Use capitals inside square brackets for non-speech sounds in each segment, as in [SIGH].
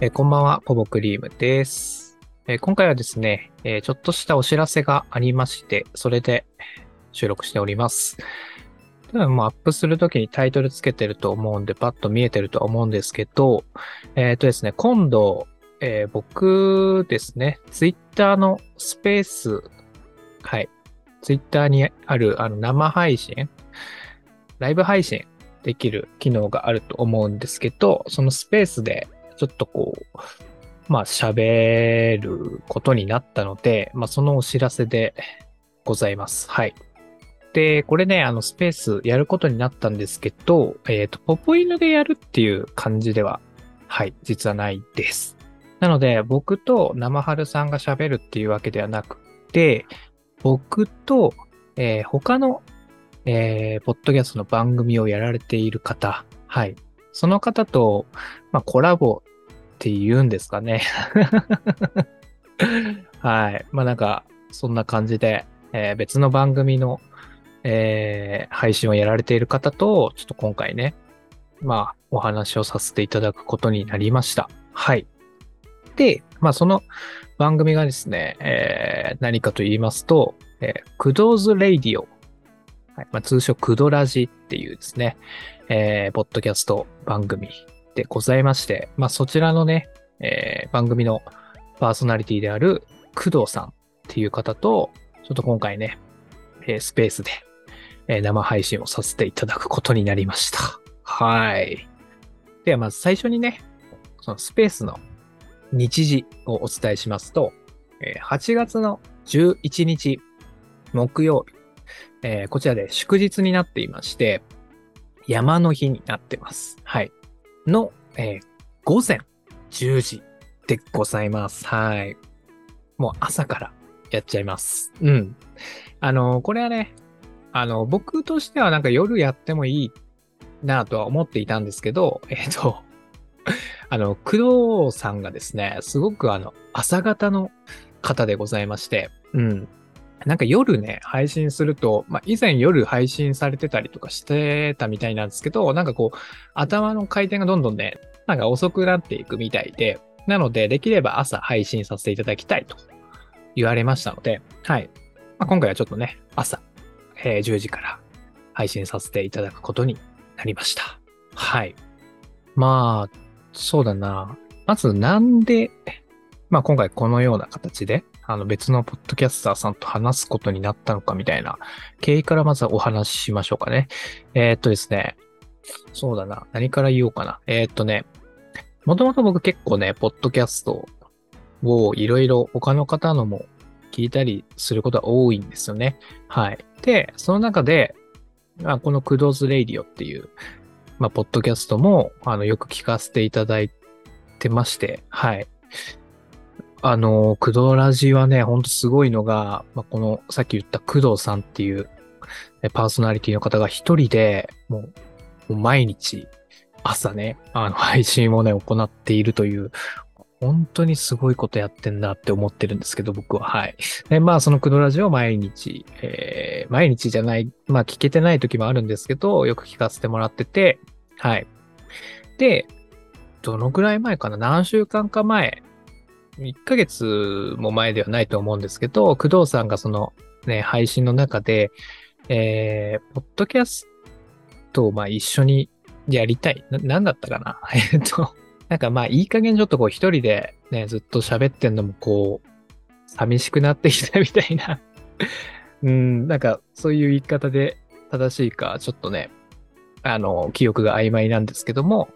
えこんばんは、ポボクリームです。え今回はですね、えちょっとしたお知らせがありまして、それで収録しております。多分もうアップするときにタイトルつけてると思うんで、パッと見えてると思うんですけど、えっ、とですね、今度、えー僕ですね、ツイッターのスペース、はい、ツイッターにあるあの生配信、ライブ配信できる機能があると思うんですけど、そのスペースでちょっとこう、まあ喋ることになったので、まあそのお知らせでございます。はい。で、これね、あのスペースやることになったんですけど、えっ、と、ポポイヌでやるっていう感じでは、はい、実はないです。なので、僕と生春さんが喋るっていうわけではなくて、僕と、えー他の、えーポッドキャストの番組をやられている方、はい。その方と、まあ、コラボって言うんですかね。[LAUGHS] はい。まあ、なんか、そんな感じで、えー別の番組の、えー配信をやられている方と、ちょっと今回ね、まあ、お話をさせていただくことになりました。はい。で、まあ、その番組がですね、えー何かと言いますと、えー Kudo's Radio。はいまあ、通称クドラジっていうですね、えーポッドキャスト番組でございまして、まあ、そちらのね、えー番組のパーソナリティである工藤さんっていう方と、ちょっと今回ね、えスペースで、え生配信をさせていただくことになりました。はい。では、まず最初にね、そのスペースの日時をお伝えしますと、え8月の11日木曜日、えこちらで祝日になっていまして、山の日になってます。はい。の、えー午前10時でございます。はい。もう朝からやっちゃいます。うん。あの、これはね、あの、僕としてはなんか夜やってもいいなとは思っていたんですけど、えっ、と、[LAUGHS] あの、工藤さんがですね、すごくあの、朝方の方でございまして、うん。なんか夜ね、配信すると、まあ、以前夜配信されてたりとかしてたみたいなんですけど、なんかこう、頭の回転がどんどんね、なんか遅くなっていくみたいで、なので、できれば朝配信させていただきたいと言われましたので、はい。まあ、今回はちょっとね、朝、えー10時から配信させていただくことになりました。はい。まあ、そうだな。まずなんで、まあ今回このような形で、あの別のポッドキャスターさんと話すことになったのかみたいな経緯からまずはお話ししましょうかね。えーっとですね、そうだな。何から言おうかな。えーっとね、もともと僕結構ね、ポッドキャストをいろいろ他の方のも聞いたりすることが多いんですよね。はい。で、その中で、まあ、このクドーズレイディオっていう、まあ、ポッドキャストも、あの、よく聞かせていただいてまして、はい。あの、クドラジはね、ほんとすごいのが、まあ、この、さっき言った工藤さんっていう、パーソナリティの方が一人で、もう、もう毎日、朝ね、あの、[LAUGHS] 配信をね、行っているという、本当にすごいことやってんだって思ってるんですけど、僕は、はい。で、まあ、そのクドラジを毎日、えー、毎日じゃない、まあ、聞けてない時もあるんですけど、よく聞かせてもらってて、はい。で、どのぐらい前かな？何週間か前、1ヶ月も前ではないと思うんですけど、工藤さんがそのね、配信の中で、えー、ポッドキャストをまあ一緒にやりたい。な、なんだったかな？[LAUGHS] えっと、なんかまあいい加減ちょっとこう一人でね、ずっと喋ってんのもこう、寂しくなってきたみたいな。[LAUGHS] うん、なんかそういう言い方で正しいか、ちょっとね、あの、記憶が曖昧なんですけども、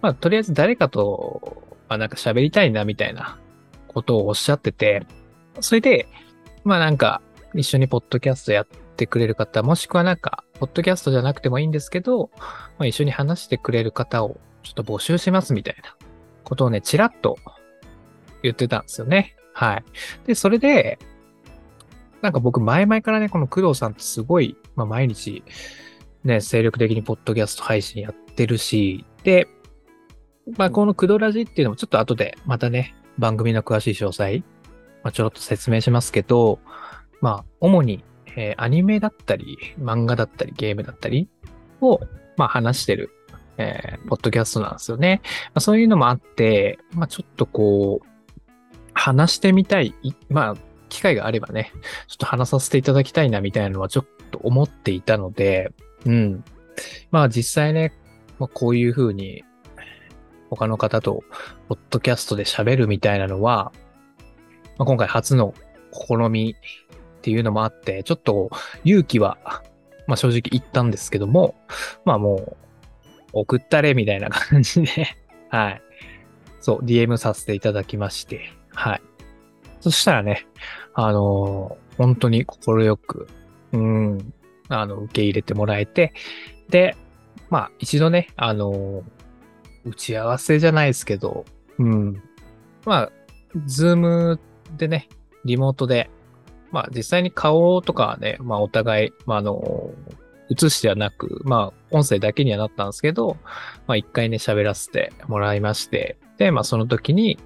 まあとりあえず誰かと、まあなんか喋りたいなみたいなことをおっしゃってて、それで、まあなんか一緒にポッドキャストやってくれる方、もしくはなんか、ポッドキャストじゃなくてもいいんですけど、まあ一緒に話してくれる方をちょっと募集しますみたいなことをね、ちらっと言ってたんですよね。はい。で、それで、なんか僕前々からね、この工藤さんってすごい、まあ毎日、ね、精力的にポッドキャスト配信やってるし、で、まあこのクドラジっていうのもちょっと後でまたね、番組の詳しい詳細、まあ、ちょろっと説明しますけど、まあ主に、えーアニメだったり、漫画だったり、ゲームだったりを、まあ話してるえー、ポッドキャストなんですよね。まあ、そういうのもあって、まあ、ちょっとこう、話してみたい、まあ、機会があればね、ちょっと話させていただきたいなみたいなのはちょっと思っていたので、うん。まあ実際ね、まあ、こういうふうに他の方とポッドキャストで喋るみたいなのは、まあ、今回初の試みっていうのもあって、ちょっと勇気は、まあ正直言ったんですけども、まあもう送ったれみたいな感じで [LAUGHS] はい。そう、DM させていただきまして、はい。そしたらね、あのー、本当に快く、うん、あの、受け入れてもらえて、で、まあ、一度ね、あのー、打ち合わせじゃないですけど、うん。まあ、ズームでね、リモートで、まあ実際に顔とかはね、まあお互い、まああの、映してはなく、まあ音声だけにはなったんですけど、まあ一回ね喋らせてもらいまして、で、まあその時に、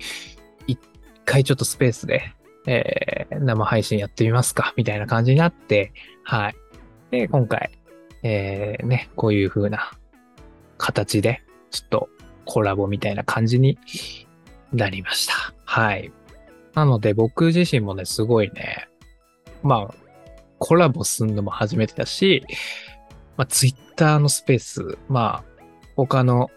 一回ちょっとスペースで、えー、生配信やってみますか、みたいな感じになって、はい。で、今回、えー、ね、こういう風な形で、ちょっとコラボみたいな感じになりました。はい。なので僕自身もね、すごいね、まあ、コラボすんのも初めてだし、まあ、ツイッターのスペース、まあ、他の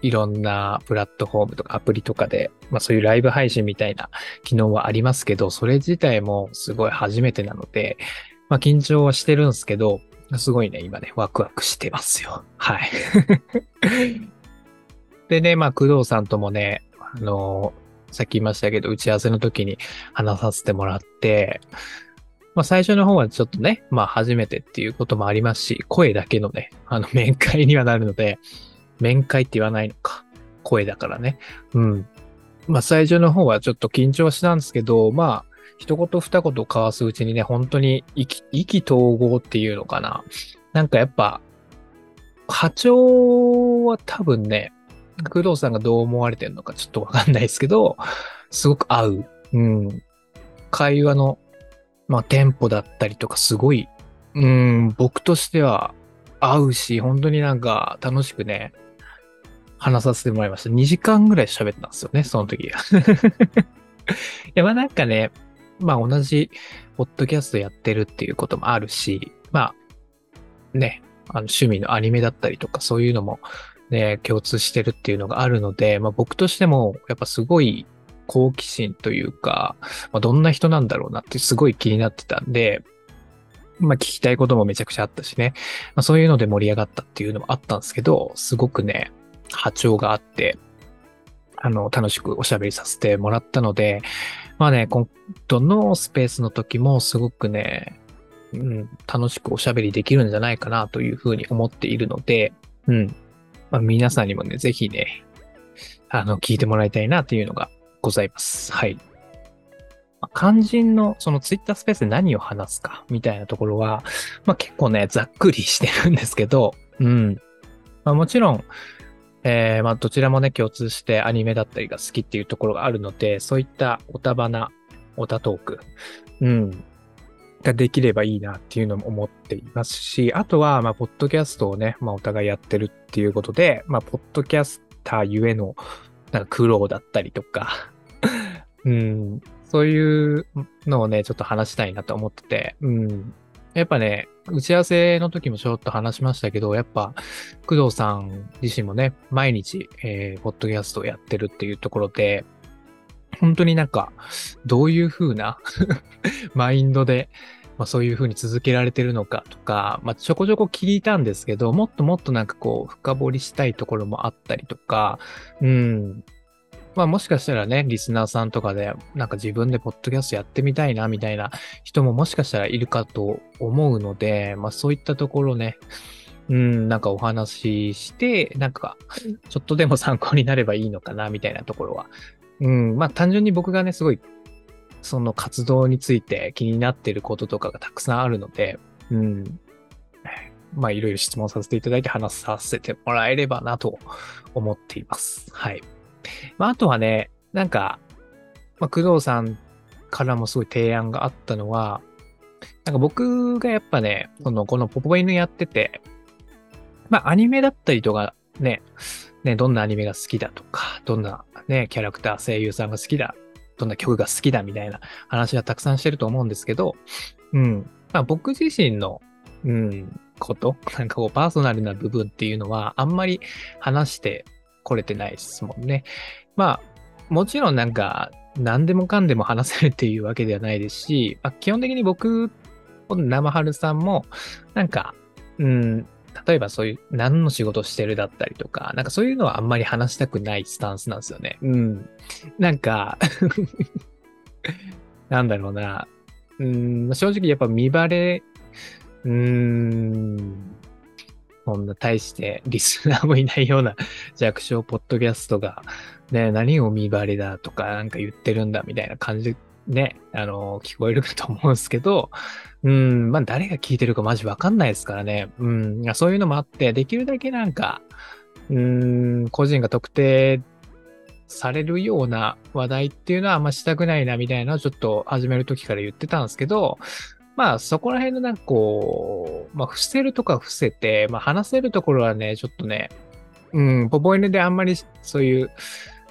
いろんなプラットフォームとかアプリとかで、まあそういうライブ配信みたいな機能はありますけど、それ自体もすごい初めてなので、まあ緊張はしてるんですけど、すごいね、今ね、ワクワクしてますよ。はい。でね、まあ、工藤さんともね、あのー、さっき言いましたけど、打ち合わせの時に話させてもらって、まあ、最初の方はちょっとね、まあ、初めてっていうこともありますし、声だけのね、あの、面会にはなるので、面会って言わないのか。声だからね。うん。まあ、最初の方はちょっと緊張したんですけど、まあ、一言二言交わすうちにね、本当に意気、意気統合っていうのかな。なんかやっぱ、波長は多分ね、工藤さんがどう思われてるのかちょっとわかんないですけど、すごく合う。うん。会話の、まあ、テンポだったりとか、すごい、うん、僕としては合うし、本当になんか楽しくね、話させてもらいました。2時間ぐらい喋ったんですよね、その時。[LAUGHS] いや、まあなんかね、まあ同じ、ポッドキャストやってるっていうこともあるし、まあ、ね、あの趣味のアニメだったりとかそういうのもね、共通してるっていうのがあるので、まあ僕としてもやっぱすごい好奇心というか、まあ、どんな人なんだろうなってすごい気になってたんで、まあ聞きたいこともめちゃくちゃあったしね、まあそういうので盛り上がったっていうのもあったんですけど、すごくね、波長があって、あの、楽しくおしゃべりさせてもらったので、まあね、今度のスペースの時もすごくね、うん、楽しくおしゃべりできるんじゃないかなというふうに思っているので、うん、まあ、皆さんにもね、ぜひね、あの、聞いてもらいたいなというのがございます。はい。まあ、肝心のそのツイッタースペースで何を話すかみたいなところは、まあ結構ね、ざっくりしてるんですけど、うん。まあもちろん、えー、まあどちらもね、共通してアニメだったりが好きっていうところがあるので、そういったおたばな、おたトーク、うん、ができればいいなっていうのも思っていますし、あとは、まあ、ポッドキャストをね、まあ、お互いやってるっていうことで、まあ、ポッドキャスターゆえの、なんか苦労だったりとか [LAUGHS] うん、そういうのをね、ちょっと話したいなと思ってて、うん。やっぱね、打ち合わせの時もちょっと話しましたけど、やっぱ、工藤さん自身もね、毎日、えー、ポッドキャストをやってるっていうところで、本当になんか、どういう風な [LAUGHS] マインドで、まあ、そういう風に続けられてるのかとか、まあ、ちょこちょこ聞いたんですけど、もっともっとなんかこう、深掘りしたいところもあったりとか、うん。まあもしかしたらね、リスナーさんとかで、なんか自分でポッドキャストやってみたいな、みたいな人ももしかしたらいるかと思うので、まあそういったところね、うん、なんかお話しして、なんか、ちょっとでも参考になればいいのかな、みたいなところはうん、まあ単純に僕がね、すごい、その活動について気になってることとかがたくさんあるので、うん。まあいろいろ質問させていただいて話させてもらえればなと思っています。はい。まああとはね、なんか、まあ工藤さんからもすごい提案があったのは、なんか僕がやっぱね、この、このポポ犬やってて、まあアニメだったりとかね、ね、どんなアニメが好きだとか、どんなね、キャラクター、声優さんが好きだ、どんな曲が好きだみたいな話はたくさんしてると思うんですけど、うん。まあ僕自身の、うん、こと、なんかこうパーソナルな部分っていうのはあんまり話してこれてないですもんね。まあ、もちろんなんか何でもかんでも話せるっていうわけではないですし、まあ、基本的に僕、生春さんも、なんか、うん、例えばそういう何の仕事してるだったりとか、なんかそういうのはあんまり話したくないスタンスなんですよね。うん。なんかなんだろうな。うん、正直やっぱ見バレ、うーん、そんな大してリスナーもいないような弱小ポッドキャストが、ね、何を見バレだとかなんか言ってるんだみたいな感じでね、あの、聞こえるかと思うんですけど、うん、まあ誰が聞いてるかマジわかんないですからね。うん、そういうのもあって、できるだけなんか、うん、個人が特定されるような話題っていうのはあんましたくないなみたいなのをちょっと始める時から言ってたんですけど、まあそこら辺のなんかこう、まあ伏せるとか伏せて、まあ話せるところはね、ちょっとね、うん、ポポイヌであんまりそういう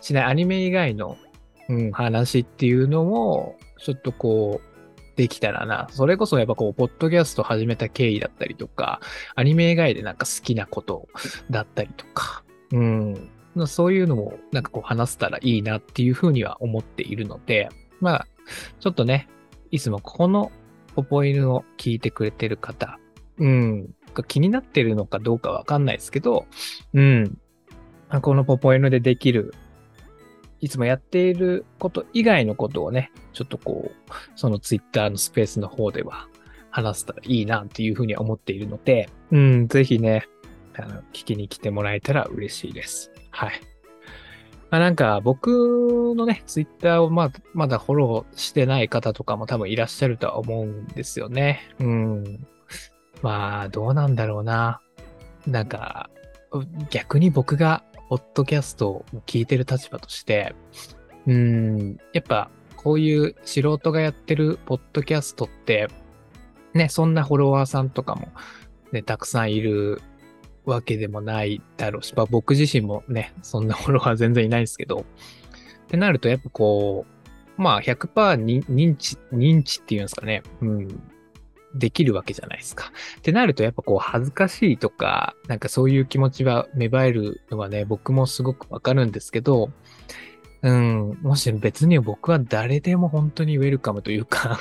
しないアニメ以外のうん、話っていうのも、ちょっとこう、できたらな。それこそやっぱこう、ポッドキャスト始めた経緯だったりとか、アニメ以外でなんか好きなことだったりとか、うん。そういうのもなんかこう話せたらいいなっていうふうには思っているので、まあ、ちょっとね、いつもこのポポ犬を聞いてくれてる方、うん、気になってるのかどうかわかんないですけど、うん、このポポ犬でできるいつもやっていること以外のことをね、ちょっとこう、そのツイッターのスペースの方では話せたらいいなっていうふうに思っているので、うん、ぜひね、あの、聞きに来てもらえたら嬉しいです。はい。まあ、なんか僕のね、ツイッターをままだフォローしてない方とかも多分いらっしゃるとは思うんですよね。うん。まあ、どうなんだろうな。なんか、逆に僕がポッドキャストを聞いてる立場として、うん、やっぱこういう素人がやってるポッドキャストって、ね、そんなフォロワーさんとかもね、たくさんいるわけでもないだろうし、まあ、僕自身もね、そんなフォロワー全然いないんですけど、ってなるとやっぱこう、まあ100%認知、認知っていうんですかね、うん、できるわけじゃないですか。ってなると、やっぱこう、恥ずかしいとか、なんかそういう気持ちは芽生えるのはね、僕もすごくわかるんですけど、うん、もし別に僕は誰でも本当にウェルカムというか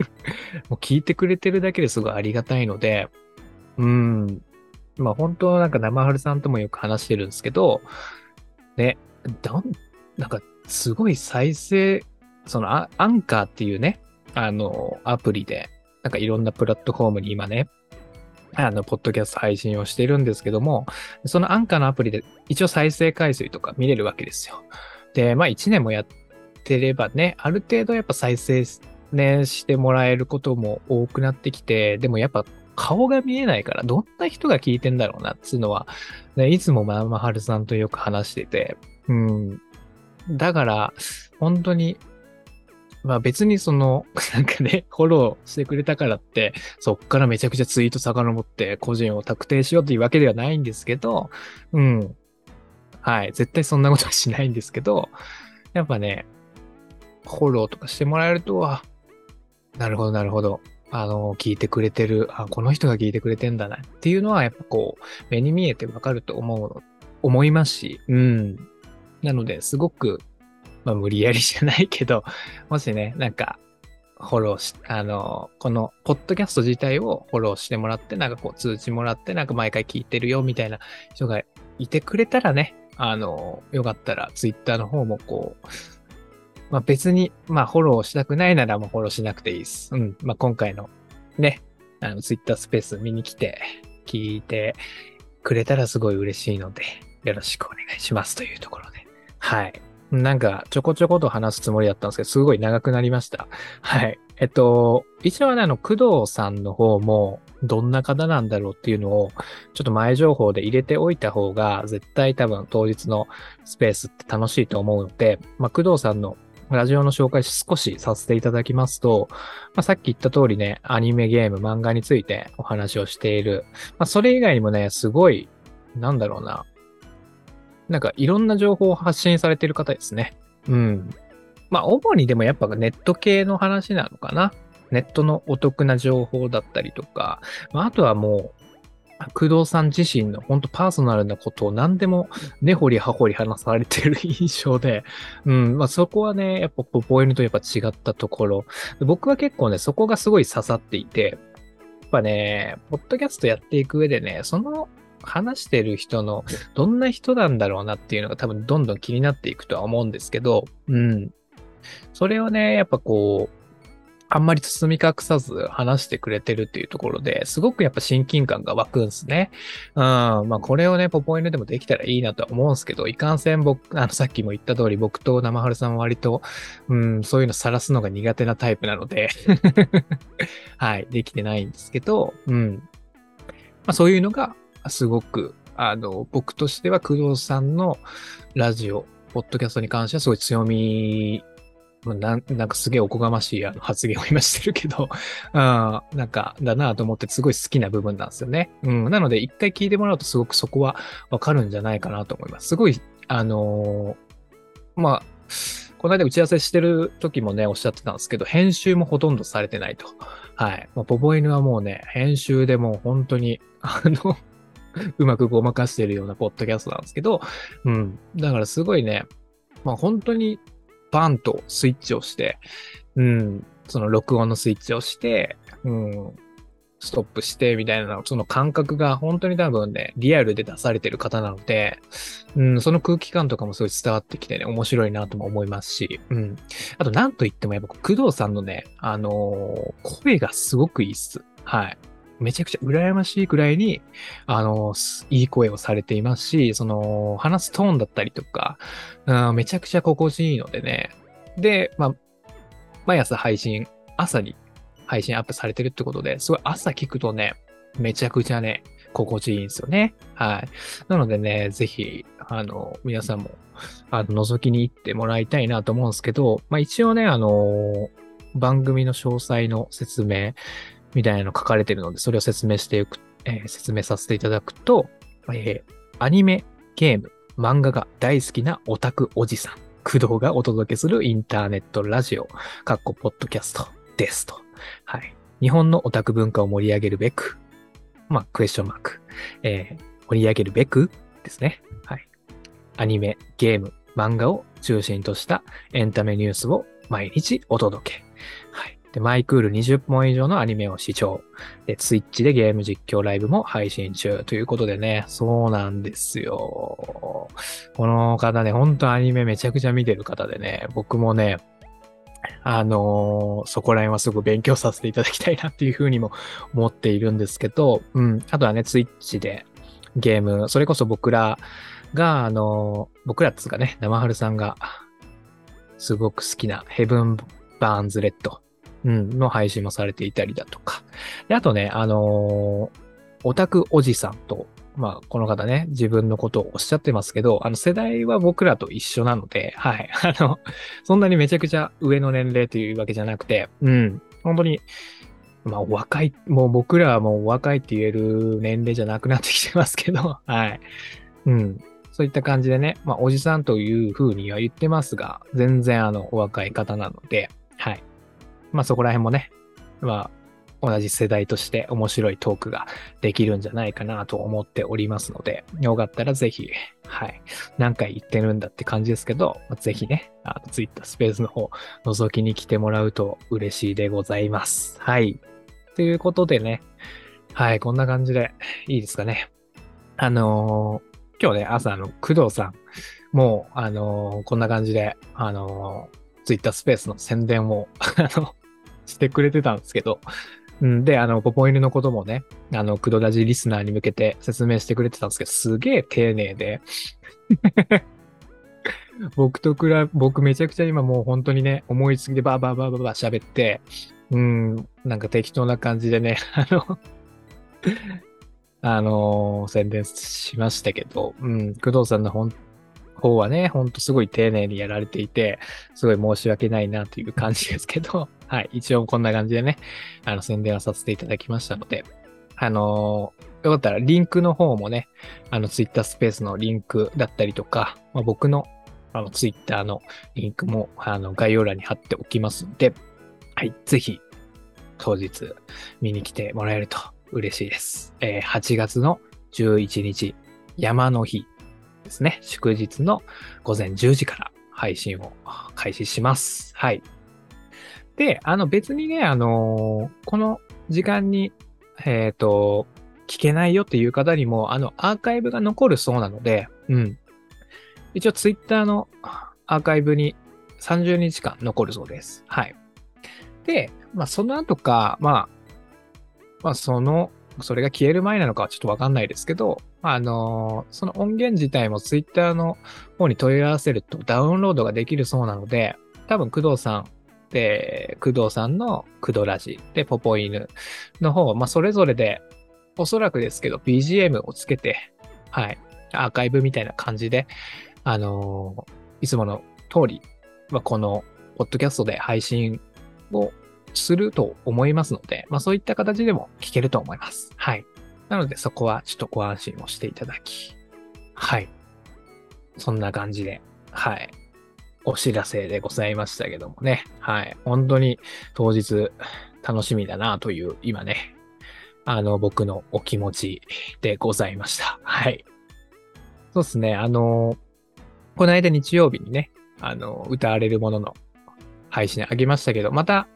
[LAUGHS] もう聞いてくれてるだけですごいありがたいので、うん、まあ本当なんか生春さんともよく話してるんですけど、ね、どん、なんかすごい再生、そのアンカーっていうね、あの、アプリで、なんかいろんなプラットフォームに今ね、あの、ポッドキャスト配信をしてるんですけども、そのアンカーのアプリで一応再生回数とか見れるわけですよ。で、まあ1年もやってればね、ある程度やっぱ再生ね、してもらえることも多くなってきて、でもやっぱ顔が見えないから、どんな人が聞いてんだろうなっつうのは、ね、いつもままはるさんとよく話してて、うん。だから、本当にまあ別にその、[LAUGHS] なんかね、フォローしてくれたからって、そっからめちゃくちゃツイート遡って個人を特定しようというわけではないんですけど、うん。はい。絶対そんなことはしないんですけど、やっぱね、フォローとかしてもらえると、あ、なるほど、なるほど。あの、聞いてくれてる、あ、この人が聞いてくれてんだなっていうのは、やっぱこう、目に見えてわかると思う、思いますし、うん。なので、すごくまあ無理やりじゃないけど、[LAUGHS] もしね、なんか、フォローし、あの、この、ポッドキャスト自体をフォローしてもらって、なんかこう通知もらって、なんか毎回聞いてるよみたいな人がいてくれたらね、あの、よかったらツイッターの方もこう、まあ別に、まあフォローしたくないならもうフォローしなくていいです。うん。まあ今回のね、あのツイッタースペース見に来て、聞いてくれたらすごい嬉しいので、よろしくお願いしますというところで。はい。なんか、ちょこちょこと話すつもりだったんですけど、すごい長くなりました。はい。えっと、一応ね、あの、工藤さんの方も、どんな方なんだろうっていうのを、ちょっと前情報で入れておいた方が、絶対多分当日のスペースって楽しいと思うので、まあ、工藤さんのラジオの紹介少しさせていただきますと、まあ、さっき言った通りね、アニメ、ゲーム、漫画についてお話をしている。まあ、それ以外にもね、すごい、なんだろうな、なんかいろんな情報を発信されてる方ですね。うん。まあ、主にでもやっぱネット系の話なのかな。ネットのお得な情報だったりとか、まあ、あとはもう、工藤さん自身の本当パーソナルなことを何でも根掘り葉掘り話されてる印象で、うん、まあそこはね、やっぱポポエルとやっぱ違ったところ、僕は結構ね、そこがすごい刺さっていて、やっぱね、ポッドキャストやっていく上でね、その話してる人のどんな人なんだろうなっていうのが多分どんどん気になっていくとは思うんですけど、うん。それをね、やっぱこう、あんまり包み隠さず話してくれてるっていうところですごくやっぱ親近感が湧くんですね。うん。まあこれをね、ポポイヌでもできたらいいなとは思うんですけど、いかんせん僕、あのさっきも言った通り僕と生春さんは割と、うん、そういうの晒すのが苦手なタイプなので [LAUGHS] はい、できてないんですけど、うん。まあそういうのがすごく、あの、僕としては工藤さんのラジオ、ポッドキャストに関してはすごい強みななんかすげえおこがましいあの発言を今してるけど、[LAUGHS] うん、なんかだなと思ってすごい好きな部分なんですよね。うん、なので一回聞いてもらうとすごくそこはわかるんじゃないかなと思います。すごい、あのー、まあ、この間打ち合わせしてる時もね、おっしゃってたんですけど、編集もほとんどされてないと。はい。まあ、ポポ犬はもうね、編集でもう本当に、あの [LAUGHS] うまくごまかしてるようなポッドキャストなんですけど、うん。だからすごいね、まあ本当にバンとスイッチをして、うん、その録音のスイッチをして、うん、ストップしてみたいな、その感覚が本当に多分ね、リアルで出されてる方なので、うん、その空気感とかもすごい伝わってきてね、面白いなとも思いますし、うん。あと、なんと言ってもやっぱ工藤さんのね、あのー、声がすごくいいっす。はい。めちゃくちゃ羨ましいくらいに、あの、いい声をされていますし、その、話すトーンだったりとか、うん、めちゃくちゃ心地いいのでね。で、まあ、毎朝配信、朝に配信アップされてるってことで、すごい朝聞くとね、めちゃくちゃね、心地いいんですよね。はい。なのでね、ぜひ、あの、皆さんも、あの、覗きに行ってもらいたいなと思うんですけど、まあ一応ね、あの、番組の詳細の説明、みたいなの書かれてるので、それを説明していく、えー、説明させていただくと、えー、アニメ、ゲーム、漫画が大好きなオタクおじさん、工藤がお届けするインターネットラジオ、かっこポッドキャストですと。はい。日本のオタク文化を盛り上げるべく、まあ、クエスチョンマーク、えー、盛り上げるべくですね。はい。アニメ、ゲーム、漫画を中心としたエンタメニュースを毎日お届け。はい。で、マイクール20本以上のアニメを視聴。で、ツイッチでゲーム実況ライブも配信中ということでね、そうなんですよ。この方ね、ほんとアニメめちゃくちゃ見てる方でね、僕もね、あのー、そこら辺はすごく勉強させていただきたいなっていうふうにも思っているんですけど、うん。あとはね、ツイッチでゲーム、それこそ僕らが、あのー、僕らっつうかね、生春さんがすごく好きなヘブンバーンズレッドうん、の配信もされていたりだとか。で、あとね、あのー、オタクおじさんと、まあ、この方ね、自分のことをおっしゃってますけど、あの、世代は僕らと一緒なので、はい。[LAUGHS] あの、そんなにめちゃくちゃ上の年齢というわけじゃなくて、うん、本当に、まあ、若い、もう僕らはもう若いって言える年齢じゃなくなってきてますけど、[LAUGHS] はい。うん。そういった感じでね、まあ、おじさんという風には言ってますが、全然あの、お若い方なので、はい。まあそこら辺もね、まあ同じ世代として面白いトークができるんじゃないかなと思っておりますので、よかったらぜひ、はい、何回言ってるんだって感じですけど、ぜひね、あの Twitter スペースの方覗きに来てもらうと嬉しいでございます。はい。ということでね、はい、こんな感じでいいですかね。あのー、今日ね、朝の工藤さん、もう、あのー、こんな感じで、あのー、Twitter スペースの宣伝を、[LAUGHS] あの、してくれてたんですけど、うんで、あの、ポポイヌのこともね、あの、クドラジリスナーに向けて説明してくれてたんですけど、すげえ丁寧で。[LAUGHS] 僕と比べ、僕めちゃくちゃ今もう本当にね、思いつきでバーバーバーバーバー喋って、うん、なんか適当な感じでね、[LAUGHS] あのあのー、宣伝しましたけど、うん、工藤さんの本方はね、ほんとすごい丁寧にやられていて、すごい申し訳ないなという感じですけど、はい、一応こんな感じでね、あの宣伝はさせていただきましたので、あのー、よかったらリンクの方もね、あの、ツイッタースペースのリンクだったりとか、まあ、僕のあの、ツイッターのリンクも、あの、概要欄に貼っておきますので、はい、ぜひ、当日見に来てもらえると嬉しいです。えー、8月の11日、山の日ですね。祝日の午前10時から配信を開始します。はい。で、あの別にね、あのー、この時間に、えっ、と、聞けないよっていう方にも、あの、アーカイブが残るそうなので、うん。一応ツイッターのアーカイブに30日間残るそうです。はい。で、まあその後か、まあ、まあその、それが消える前なのかはちょっとわかんないですけど、あのー、その音源自体もツイッターの方に問い合わせるとダウンロードができるそうなので、多分工藤さんで、工藤さんの工藤ラジでポポ犬の方、まあそれぞれで、おそらくですけど BGM をつけて、はい、アーカイブみたいな感じで、あのー、いつもの通り、まあ、この、ポッドキャストで配信をすると思いますので、まあ、そういった形でも聞けると思います。はい。なので、そこはちょっとご安心をしていただき、はい。そんな感じで、はい。お知らせでございましたけどもね。はい。本当に当日楽しみだなという、今ね、あの、僕のお気持ちでございました。はい。そうですね。あの、この間日曜日にね、あの、歌われるものの配信あげましたけど、また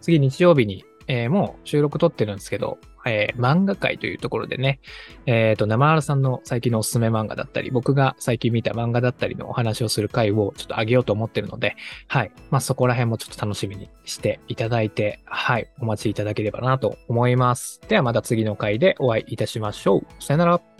次日曜日に、えー、もう収録撮ってるんですけど、えー、漫画界というところでね、えっ、ー、と、生原さんの最近のおすすめ漫画だったり、僕が最近見た漫画だったりのお話をする回をちょっとあげようと思ってるので、はい。まあ、そこら辺もちょっと楽しみにしていただいて、はい。お待ちいただければなと思います。ではまた次の回でお会いいたしましょう。さよなら。